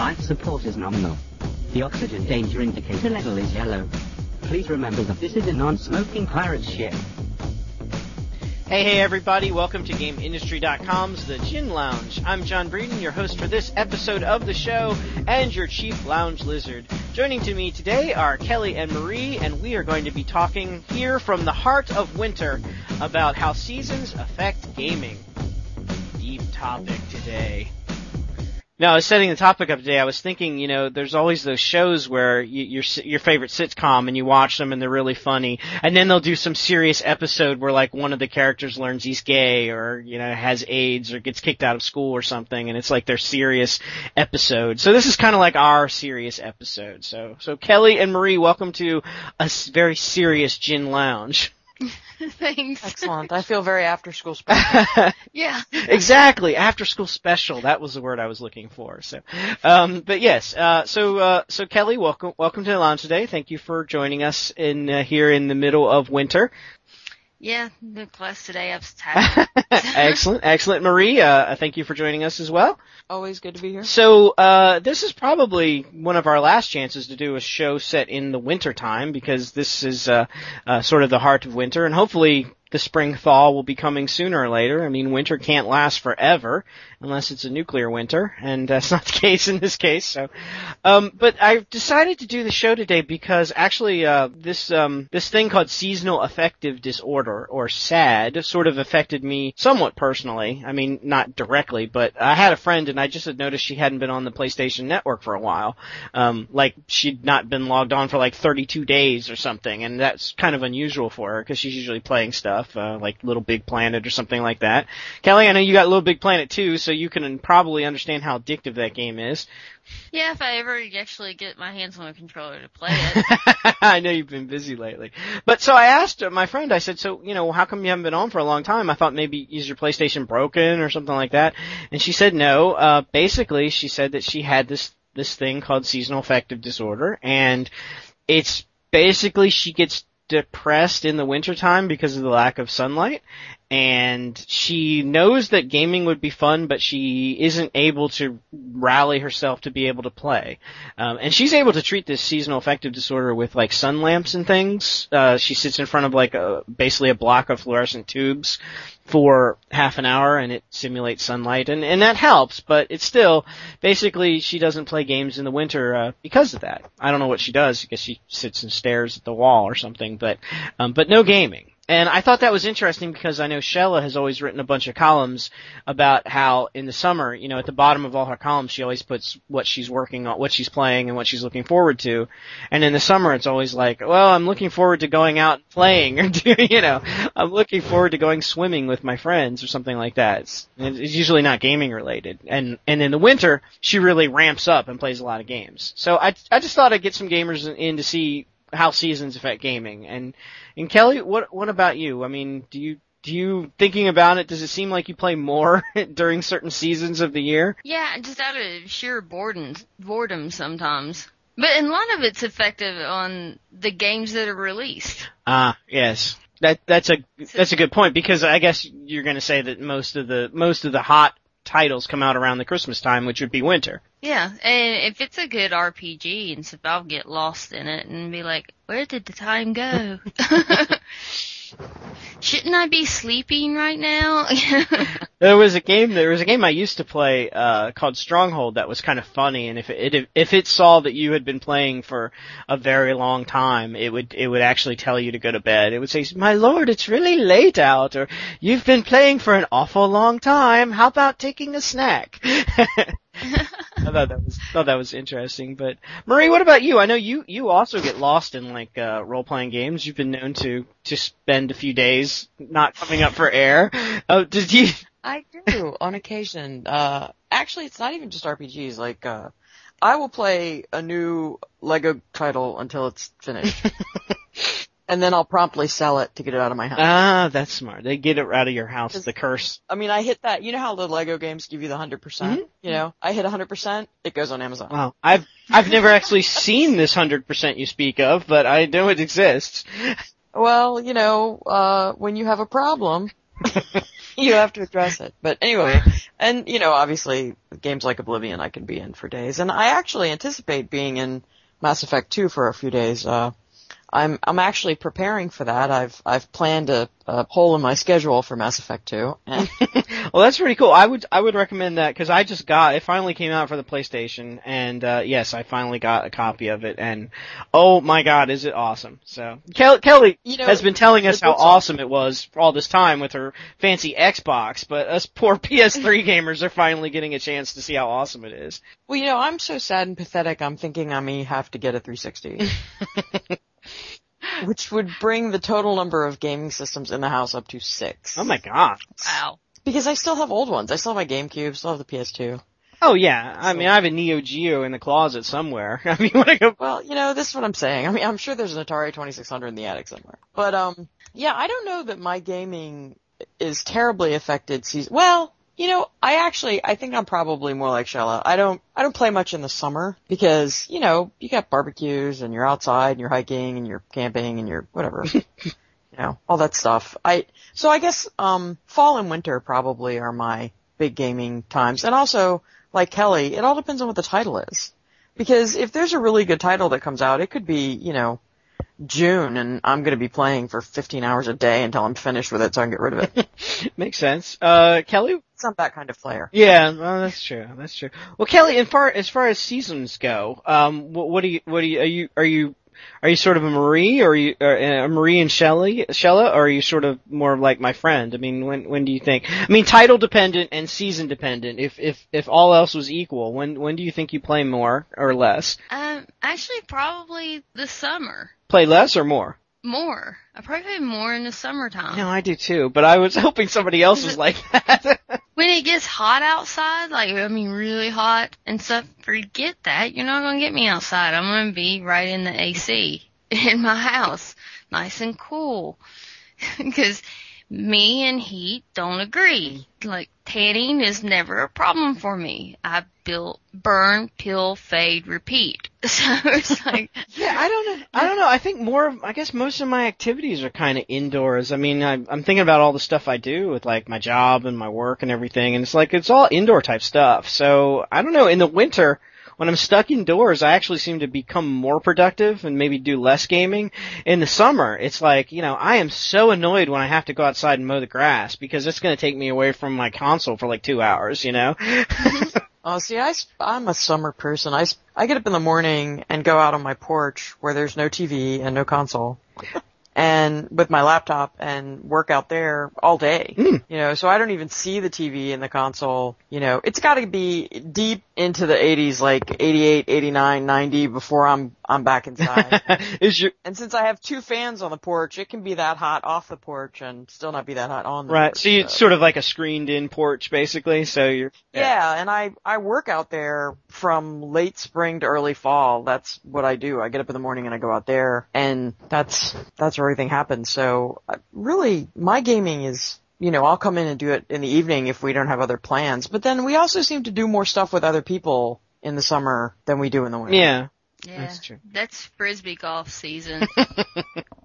Life support is nominal. The oxygen danger indicator level is yellow. Please remember that this is a non-smoking pirate ship. Hey, hey, everybody. Welcome to GameIndustry.com's The Gin Lounge. I'm John Breeden, your host for this episode of the show, and your chief lounge lizard. Joining to me today are Kelly and Marie, and we are going to be talking here from the heart of winter about how seasons affect gaming. Deep topic today. Now, I was setting the topic up today. I was thinking, you know, there's always those shows where you, your your favorite sitcom and you watch them and they're really funny, and then they'll do some serious episode where like one of the characters learns he's gay or you know has AIDS or gets kicked out of school or something, and it's like their serious episode. So this is kind of like our serious episode. So so Kelly and Marie, welcome to a very serious gin lounge. Thanks. Excellent. I feel very after school special. Yeah. exactly after school special that was the word i was looking for so um but yes uh so uh so kelly welcome welcome to the lounge today thank you for joining us in uh, here in the middle of winter Yeah, no class today. I was tired. excellent excellent marie uh thank you for joining us as well Always good to be here. so uh this is probably one of our last chances to do a show set in the winter time because this is uh, uh sort of the heart of winter and hopefully the spring thaw will be coming sooner or later. I mean, winter can't last forever unless it's a nuclear winter, and that's not the case in this case. So, um, but I've decided to do the show today because actually, uh, this um, this thing called seasonal affective disorder or SAD sort of affected me somewhat personally. I mean, not directly, but I had a friend, and I just had noticed she hadn't been on the PlayStation Network for a while. Um, like she'd not been logged on for like 32 days or something, and that's kind of unusual for her because she's usually playing stuff uh, like Little Big Planet or something like that. Kelly, I know you got Little Big Planet too, so you can probably understand how addictive that game is. yeah, if I ever actually get my hands on a controller to play it. I know you've been busy lately. But so I asked my friend, I said, so, you know, how come you haven't been on for a long time? I thought maybe is your PlayStation broken or something like that? And she said no. Uh, basically she said that she had this, this thing called seasonal affective disorder and it's basically she gets depressed in the wintertime because of the lack of sunlight and she knows that gaming would be fun, but she isn't able to rally herself to be able to play. Um, and she's able to treat this seasonal affective disorder with like sun lamps and things. Uh, she sits in front of like a, basically a block of fluorescent tubes for half an hour and it simulates sunlight and, and that helps, but it's still, basically she doesn't play games in the winter, uh, because of that. I don't know what she does. I guess she sits and stares at the wall or something, but, um, but no gaming. And I thought that was interesting because I know Shella has always written a bunch of columns about how in the summer, you know, at the bottom of all her columns, she always puts what she's working on, what she's playing and what she's looking forward to. And in the summer, it's always like, well, I'm looking forward to going out and playing or do, you know, I'm looking forward to going swimming with my friends or something like that. It's, it's usually not gaming related. And, and in the winter, she really ramps up and plays a lot of games. So I, I just thought I'd get some gamers in to see how seasons affect gaming. And and Kelly, what what about you? I mean, do you do you thinking about it? Does it seem like you play more during certain seasons of the year? yeah, just out of sheer boredom, boredom sometimes. But a lot of it's effective on the games that are released. Ah, yes. That that's a that's a good point because I guess you're going to say that most of the most of the hot titles come out around the Christmas time, which would be winter. Yeah, and if it's a good RPG and stuff, I'll get lost in it and be like, where did the time go? Shouldn't I be sleeping right now? There was a game. There was a game I used to play uh, called Stronghold that was kind of funny, and if it if it saw that you had been playing for a very long time, it would it would actually tell you to go to bed. It would say, "My lord, it's really late out," or "You've been playing for an awful long time. How about taking a snack?" I thought that was thought that was interesting. But Marie, what about you? I know you you also get lost in like uh, role playing games. You've been known to to spend a few days not coming up for air. Oh, did you? I do on occasion. Uh, actually, it's not even just RPGs. Like, uh, I will play a new Lego title until it's finished. and then I'll promptly sell it to get it out of my house. Ah, that's smart. They get it out of your house. The curse. I mean, I hit that. You know how the Lego games give you the 100%? percent You know, I hit 100%, it goes on Amazon. Wow. I've I've never actually seen this hundred percent you speak of, but I know it exists. Well, you know, uh, when you have a problem, you have to address it. But anyway, and you know, obviously, games like Oblivion I can be in for days, and I actually anticipate being in Mass Effect 2 for a few days. Uh, I'm I'm actually preparing for that. I've I've planned a, a hole in my schedule for Mass Effect 2. And well, that's pretty cool. I would I would recommend that because I just got it. Finally came out for the PlayStation, and uh, yes, I finally got a copy of it. And oh my God, is it awesome! So Kelly, Kelly You know, has been telling us how awesome it was for all this time with her fancy Xbox, but us poor PS3 gamers are finally getting a chance to see how awesome it is. well, you know, I'm so sad and pathetic. I'm thinking I may have to get a 360, which would bring the total number of gaming systems in the house up to six. Oh my God! Wow. Because I still have old ones. I still have my GameCube, still have the PS2. Oh yeah, I mean I have a Neo Geo in the closet somewhere. I mean when I go Well, you know, this is what I'm saying. I mean, I'm sure there's an Atari 2600 in the attic somewhere. But, um, yeah, I don't know that my gaming is terribly affected season. Well, you know, I actually, I think I'm probably more like Shella. I don't, I don't play much in the summer because, you know, you got barbecues and you're outside and you're hiking and you're camping and you're whatever. you know, all that stuff. I, so I guess, um, fall and winter probably are my big gaming times. And also, like Kelly, it all depends on what the title is. Because if there's a really good title that comes out, it could be, you know, June and I'm gonna be playing for 15 hours a day until I'm finished with it so I can get rid of it. makes sense. Uh, Kelly, it's not that kind of player. Yeah, well, that's true. That's true. Well, Kelly, as far as far as seasons go, um, what, what do you what do you are you are you are you sort of a Marie or are you or, uh, a Marie and Shelley Shella or are you sort of more like my friend? I mean, when when do you think? I mean, title dependent and season dependent. If if if all else was equal, when when do you think you play more or less? Um, actually, probably the summer. Play less or more? More. I probably play more in the summertime. No, I do too. But I was hoping somebody else was like that. When it gets hot outside, like, I mean really hot and stuff, forget that. You're not gonna get me outside. I'm gonna be right in the AC in my house. Nice and cool. Cause me and heat don't agree. Like, tanning is never a problem for me. I built, burn, peel, fade, repeat. So it's like, Yeah, I don't know. I don't know. I think more of, I guess most of my activities are kind of indoors. I mean, I, I'm thinking about all the stuff I do with like my job and my work and everything, and it's like, it's all indoor type stuff. So, I don't know, in the winter, when I'm stuck indoors, I actually seem to become more productive and maybe do less gaming. In the summer, it's like, you know, I am so annoyed when I have to go outside and mow the grass because it's going to take me away from my console for like two hours, you know? Mm-hmm. Oh, see, I, am a summer person. I, I get up in the morning and go out on my porch where there's no TV and no console. and with my laptop and work out there all day. Mm. You know, so I don't even see the TV and the console. You know, it's gotta be deep into the 80s, like 88, 89, 90 before I'm, I'm back inside. Is your, and since I have two fans on the porch, it can be that hot off the porch and still not be that hot on the right, porch. so it's sort of like a screened in porch basically, so you're, Yeah, and I I work out there from late spring to early fall. That's what I do. I get up in the morning and I go out there, and that's that's where everything happens. So uh, really, my gaming is. You know, I'll come in and do it in the evening if we don't have other plans. But then we also seem to do more stuff with other people in the summer than we do in the winter. yeah. Yeah, That's true. That's frisbee golf season.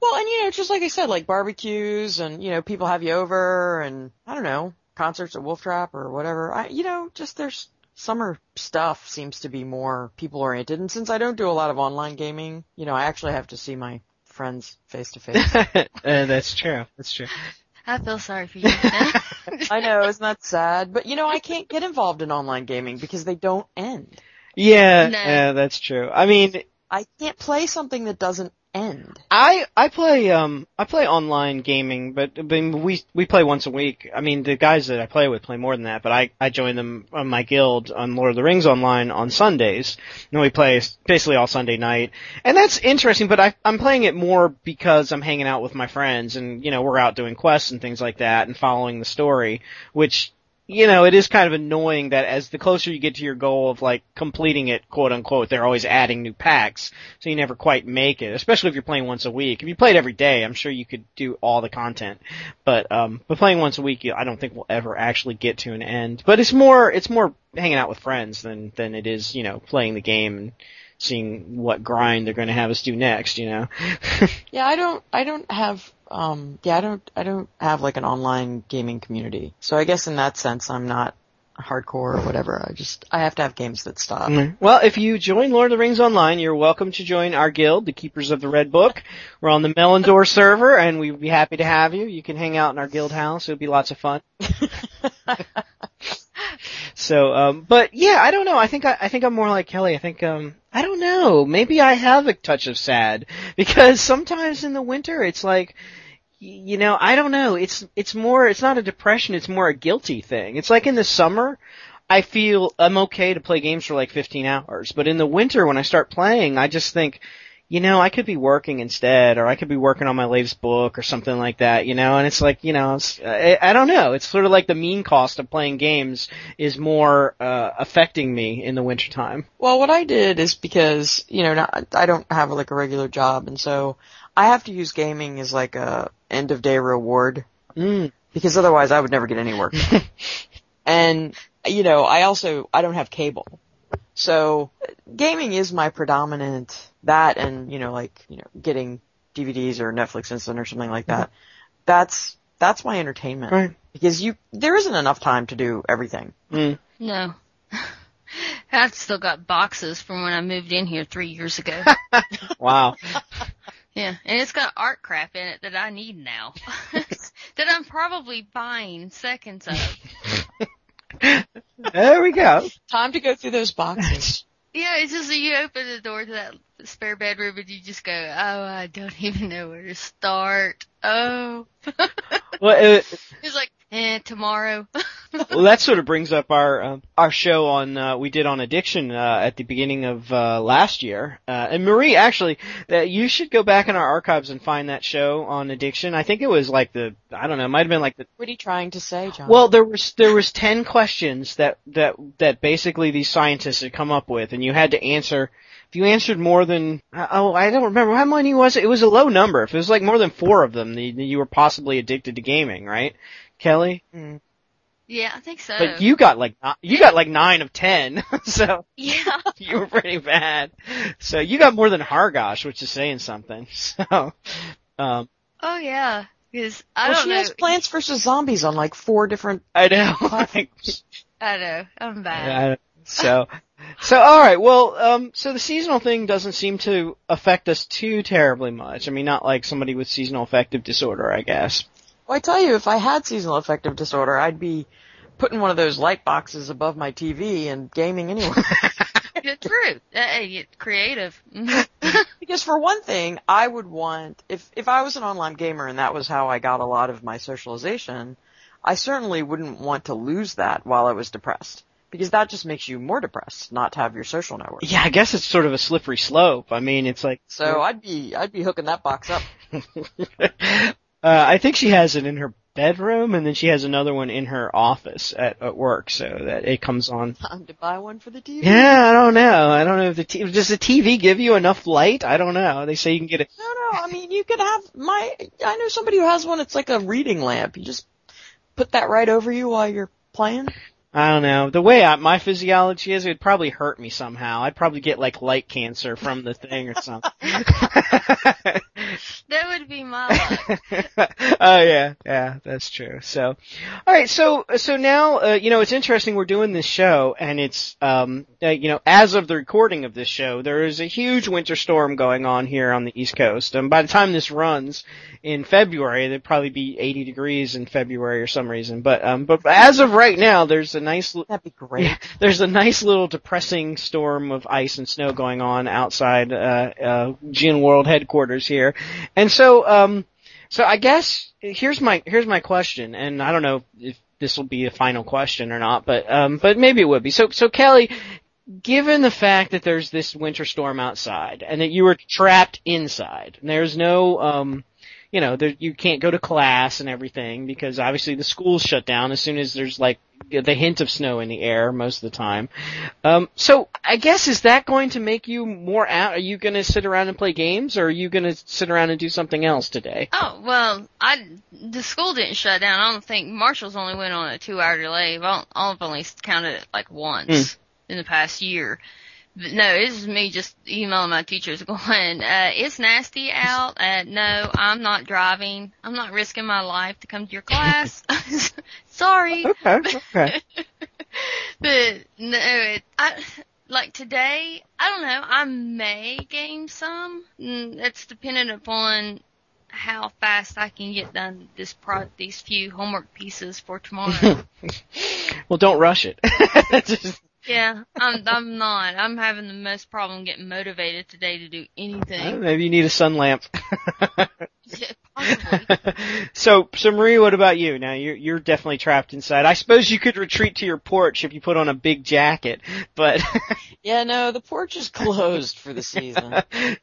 Well, and you know, just like I said, like barbecues and, you know, people have you over and, I don't know, concerts at Wolf Trap or whatever. I, you know, just there's summer stuff seems to be more people oriented. And since I don't do a lot of online gaming, you know, I actually have to see my friends face to face. uh, that's true. That's true. I feel sorry for you. I know, isn't that sad? But you know, I can't get involved in online gaming because they don't end. Yeah, No. yeah, that's true. I mean, I can't play something that doesn't end. I I play um I play online gaming, but I mean, we we play once a week. I mean, the guys that I play with play more than that, but I I join them on my guild on Lord of the Rings online on Sundays, and we play basically all Sunday night, and that's interesting. But I I'm playing it more because I'm hanging out with my friends, and you know we're out doing quests and things like that, and following the story, which you know, it is kind of annoying that as the closer you get to your goal of like completing it, quote unquote, they're always adding new packs, so you never quite make it. Especially if you're playing once a week. If you played every day, I'm sure you could do all the content. But um, but playing once a week, I don't think we'll ever actually get to an end. But it's more it's more hanging out with friends than than it is you know playing the game and seeing what grind they're going to have us do next. You know. Yeah, I don't, I don't have, um, yeah, I don't, I don't have like an online gaming community. So I guess in that sense, I'm not hardcore or whatever. I just, I have to have games that stop. Well, if you join Lord of the Rings Online, you're welcome to join our guild, the Keepers of the Red Book. We're on the Meneldor server, and we'd be happy to have you. You can hang out in our guild house. It'll be lots of fun. So, um, but yeah, I don't know. I think I, I think I'm more like Kelly. I think, um, I don't know. Maybe I have a touch of sad because sometimes in the winter it's like, you know, I don't know. It's it's more. It's not a depression. It's more a guilty thing. It's like in the summer. I feel I'm okay to play games for like 15 hours, but in the winter when I start playing, I just think, you know, I could be working instead, or I could be working on my latest book or something like that, you know, and it's like, you know, it's, I, I don't know, it's sort of like the mean cost of playing games is more, uh, affecting me in the wintertime. Well, what I did is because, you know, not, I don't have like a regular job and so I have to use gaming as like a end of day reward Mm. because otherwise I would never get any work. and, you know, I also, I don't have cable. So gaming is my predominant, that and, you know, like, you know, getting DVDs or Netflix instant or something like that. That's, that's my entertainment. Right. Because you, there isn't enough time to do everything. Mm. No. I've still got boxes from when I moved in here three years ago. Wow. yeah, and it's got art crap in it that I need now. that I'm probably buying seconds of. there we go. Time to go through those boxes. Yeah, it's just that you open the door to that spare bedroom and you just go, oh, I don't even know where to start. Oh. Well, uh, it's like, eh, tomorrow. well, that sort of brings up our uh, our show on uh, we did on addiction uh, at the beginning of uh, last year. Uh, and Marie, actually, that you should go back in our archives and find that show on addiction. I think it was like the I don't know, it might have been like the What are you trying to say, John? well, there was there was ten questions that that that basically these scientists had come up with, and you had to answer. If you answered more than oh, I don't remember how many was it. It was a low number. If it was like more than four of them, then you were possibly addicted to gaming, right, Kelly? Mm. yeah, I think so. But you got like ni- you got like nine of ten, so yeah. you were pretty bad. So you got more than Hargosh, which is saying something. So, um, Oh yeah. Cause I well, don't she know. has Plants vs Zombies on like four different. I know. I know. I'm bad. Yeah, so, so all right. Well, um, so the seasonal thing doesn't seem to affect us too terribly much. I mean, not like somebody with seasonal affective disorder, I guess. Well, I tell you, if I had seasonal affective disorder, I'd be putting one of those light boxes above my TV and gaming anyway. Yeah, True. Hey, creative. because for one thing, I would want if if I was an online gamer and that was how I got a lot of my socialization, I certainly wouldn't want to lose that while I was depressed. Because that just makes you more depressed, not to have your social network. Yeah, I guess it's sort of a slippery slope. I mean, it's like. So I'd be I'd be hooking that box up. uh, I think she has it in her bedroom, and then she has another one in her office at, at work, so that it comes on. Time to buy one for the TV. Yeah, I don't know. I don't know if the t- does the TV give you enough light? I don't know. They say you can get it. No, no. I mean, you could have my. I know somebody who has one. It's like a reading lamp. You just put that right over you while you're playing. I don't know. The way I, my physiology is, it'd probably hurt me somehow. I'd probably get like light cancer from the thing or something. that would be my luck. oh yeah, yeah, that's true. So, all right, so so now uh, you know it's interesting. We're doing this show, and it's um uh, you know as of the recording of this show, there is a huge winter storm going on here on the East Coast, and by the time this runs in February, there'd probably be 80 degrees in February or some reason. But um but as of right now, there's a nice That'd be great. yeah, there's a nice little depressing storm of ice and snow going on outside uh, uh, Gin World headquarters here, and so um, so I guess here's my here's my question, and I don't know if this will be a final question or not, but um, but maybe it would be. So so Kelly, given the fact that there's this winter storm outside and that you were trapped inside, and there's no um, you know, there, you can't go to class and everything because obviously the schools shut down as soon as there's like the hint of snow in the air most of the time. Um, so I guess is that going to make you more out? Are you going to sit around and play games, or are you going to sit around and do something else today? Oh well, I the school didn't shut down. I don't think Marshall's only went on a two hour delay. I've on- I've only counted it like once in the past year. No, this is me just emailing my teachers going, uh, it's nasty out. Uh, no, I'm not driving. I'm not risking my life to come to your class. Sorry. Okay, okay. but no, it, I, like today, I don't know, I may game some. Mm, It's dependent upon how fast I can get done this pro, these few homework pieces for tomorrow. well, don't rush it. Just- yeah, I'm, I'm not. I'm having the most problem getting motivated today to do uh, anything. maybe you need a sun lamp. Yeah, Possibly. so, so Marie, what about you? Now you're you're definitely trapped inside. I suppose you could retreat to your porch if you put on a big jacket, but Yeah, no, the porch is closed for the season.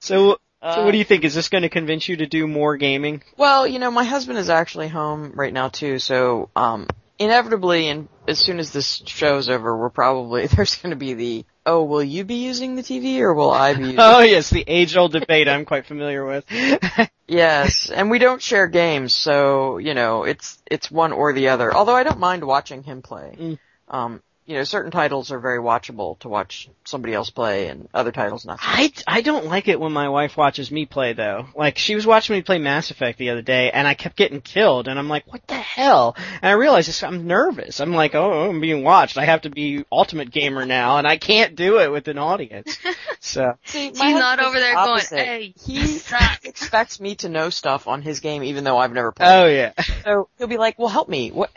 so Uh, so what do you think? Is this going to convince you to do more gaming? Well, you know, my husband is actually home right now too, so um inevitably and as soon as this show's over, we're probably there's going to be the oh, will you be using the TV or will I be using Oh yes, the age-old debate I'm quite familiar with. Yes, and we don't share games, so you know it's it's one or the other. Although I don't mind watching him play. Mm. Um, you know, certain titles are very watchable to watch somebody else play, and other titles not. I, I don't like it when my wife watches me play though. Like she was watching me play Mass Effect the other day and I kept getting killed and I'm like, what the hell? And I realized this, I'm nervous. I'm like, oh, I'm being watched. I have to be ultimate gamer now and I can't do it with an audience. So, See, He's not over there going, hey, He expects me to know stuff on his game, even though I've never played. oh yeah. So he'll be like, "Well, help me." What?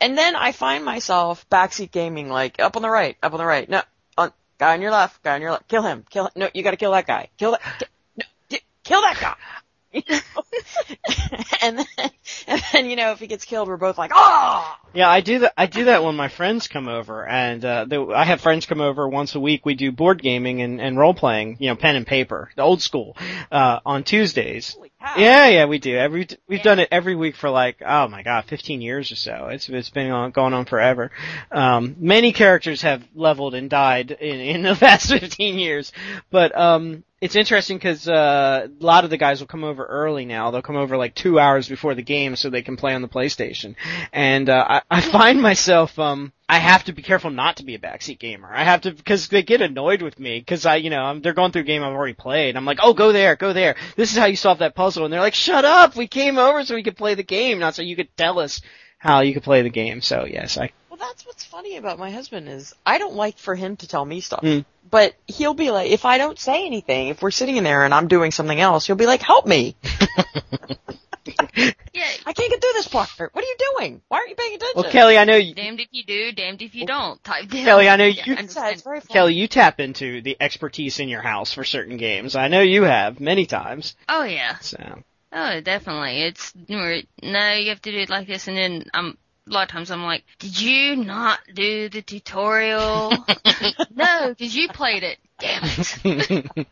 And then I find myself backseat gaming, like up on the right, up on the right. No, on guy on your left, guy on your left. Kill him. Kill. Him. No, you got to kill that guy. Kill that. ki- No, ki- kill that guy. You know? and then, and then you know, if he gets killed, we're both like, "Oh!" Yeah, I do that. I do that when my friends come over, and uh, they, I have friends come over once a week. We do board gaming and, and role playing, you know, pen and paper, the old school, uh, on Tuesdays. Holy Yeah, yeah, we do. Every we've done it every week for like oh my god, 15 years or so. It's it's been on, going on forever. Um, many characters have leveled and died in in the past 15 years, but um, it's interesting because uh, a lot of the guys will come over early now. They'll come over like two hours before the game so they can play on the PlayStation. And uh, I, I find myself um, I have to be careful not to be a backseat gamer. I have to because they get annoyed with me because I, you know, I'm, they're going through a game I've already played. I'm like, oh, go there, go there. This is how you solve that puzzle, and they're like, shut up. We came over so we could play the game, not so you could tell us how you could play the game. So yes, I. Well, that's what's funny about my husband is I don't like for him to tell me stuff. Mm. But he'll be like, if I don't say anything, if we're sitting in there and I'm doing something else, he'll be like, help me. Yeah, I can't get through this part. What are you doing? Why aren't you paying attention? Well, Kelly, I know you, damned if you do, damned if you don't. Type deal. Kelly, I know you- It's, understand. it's very. Kelly, you tap into the expertise in your house for certain games. I know you have many times. Oh yeah. So. Oh, definitely. It's no, you have to do it like this, and then I'm a lot of times I'm like, did you not do the tutorial? no, because you played it. Damn it.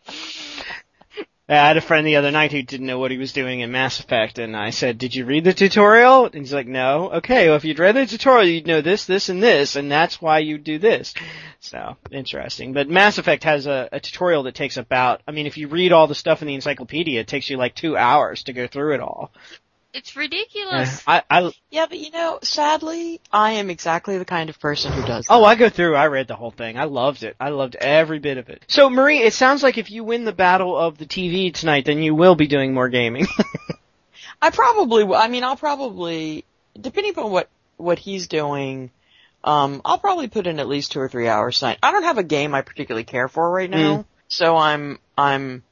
I had a friend the other night who didn't know what he was doing in Mass Effect, and I said, "Did you read the tutorial?" And he's like, "No." Okay, well, if you'd read the tutorial, you'd know this, this, and this, and that's why you do this. So interesting. But Mass Effect has a, a tutorial that takes about. I mean, if you read all the stuff in the encyclopedia, it takes you like two hours to go through it all. It's ridiculous. I, I, Yeah, but you know, sadly, I am exactly the kind of person who does. oh. I go through. I read the whole thing. I loved it. I loved every bit of it. So, Marie, it sounds like if you win the battle of the TV tonight, then you will be doing more gaming. I probably. will. I mean, I'll probably, depending upon what what he's doing, um, I'll probably put in at least two or three hours tonight. I don't have a game I particularly care for right now, so I'm I'm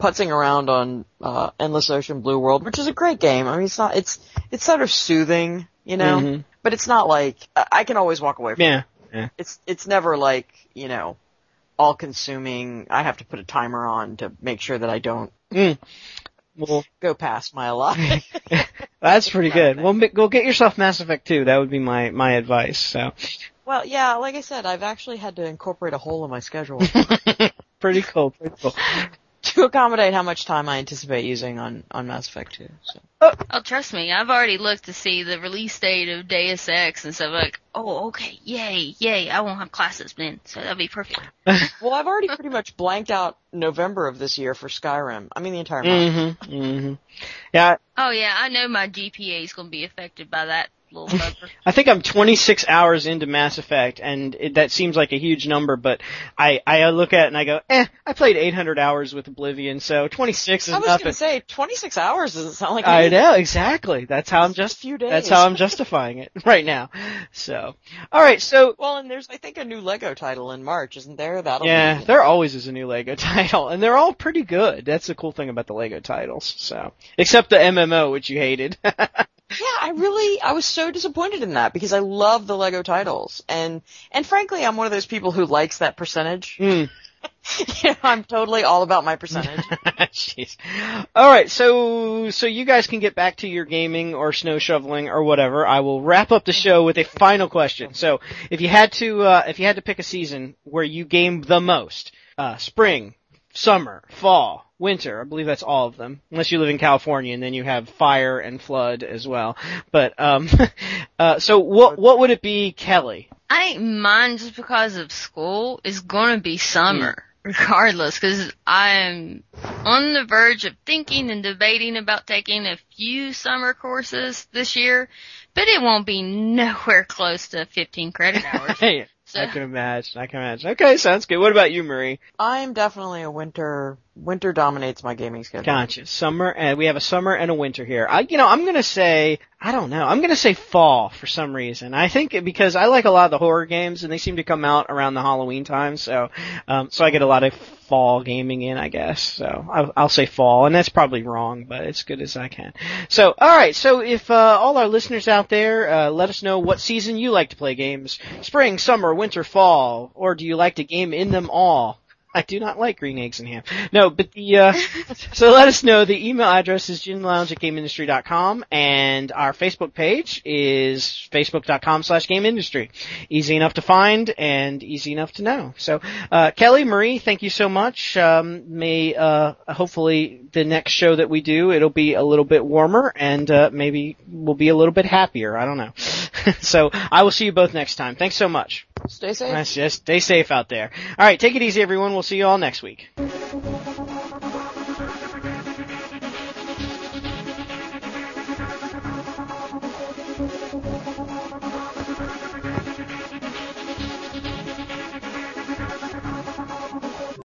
putzing around on uh, Endless Ocean Blue World, which is a great game. I mean, it's not it's it's sort of soothing, you know, Mhm. but it's not like I can always walk away from. it. yeah. It's it's never like you know all consuming. I have to put a timer on to make sure that I don't Mm. Well, go past my allotment. that's pretty good. Well, go get yourself Mass Effect 2. That would be my, my advice. So, Well, yeah, like I said, I've actually had to incorporate a hole in my schedule pretty cool, pretty cool. to accommodate how much time I anticipate using on, on Mass Effect 2. So. Oh, trust me, I've already looked to see the release date of Deus Ex and stuff like, oh, okay, yay, yay, I won't have classes then, so that'll be perfect. Well, I've already pretty much blanked out November of this year for Skyrim. I mean, the entire month. hmm hmm Yeah, Oh yeah, I know my GPA is going to be affected by that little bugger. I think I'm 26 hours into Mass Effect, and it, that seems like a huge number, but I, I look at it and I go, eh, I played 800 hours with Oblivion, so 26 is nothing. I was nothing. gonna say 26 hours doesn't sound like I know, exactly. That's how I'm Just few days. that's how I'm justifying it right now. So, alright, so, Well, and there's I think a new Lego title in March, isn't there? That'll yeah, be there always is a new Lego title, and they're all pretty good. That's the cool thing about the Lego titles, so. Except the MMO, which you hated. Yeah, I really, I was so disappointed in that because I love the Lego titles, and and frankly, I'm one of those people who likes that percentage. Hmm. you know, I'm totally all about my percentage. Jeez. All right, so so you guys can get back to your gaming or snow shoveling or whatever. I will wrap up the show with a final question. So, if you had to uh, if you had to pick a season where you game the most, uh, spring, summer, fall, winter. I believe that's all of them, unless you live in California and then you have fire and flood as well. But um, uh, so what what would it be, Kelly? I think mine, just because of school, is gonna be summer, regardless, because I am on the verge of thinking and debating about taking a few summer courses this year, but it won't be nowhere close to 15 credit hours. So, I can imagine. I can imagine. Okay, sounds good. What about you, Marie? I'm definitely a winter. Winter dominates my gaming schedule. Gotcha. Summer, and we have a summer and a winter here. I, you know, I'm gonna say, I don't know, I'm gonna say fall for some reason. I think it- because I like a lot of the horror games and they seem to come out around the Halloween time, so, um, so I get a lot of fall gaming in, I guess. So I'll, I'll say fall, and that's probably wrong, but as good as I can. So, alright, so if, uh, all our listeners out there, uh, let us know what season you like to play games. Spring, summer, winter, fall, or do you like to game in them all? I do not like green eggs and ham. No, but the, uh, so let us know. The email address is ginlounge at gameindustry.com and our Facebook page is facebook.com slash gameindustry. Easy enough to find and easy enough to know. So, uh, Kelly, Marie, thank you so much. Um, may, uh, hopefully the next show that we do, it'll be a little bit warmer and, uh, maybe we'll be a little bit happier. I don't know. so I will see you both next time. Thanks so much. Stay safe. Yes, Just stay safe out there. All right. Take it easy, everyone. We'll see you all next week.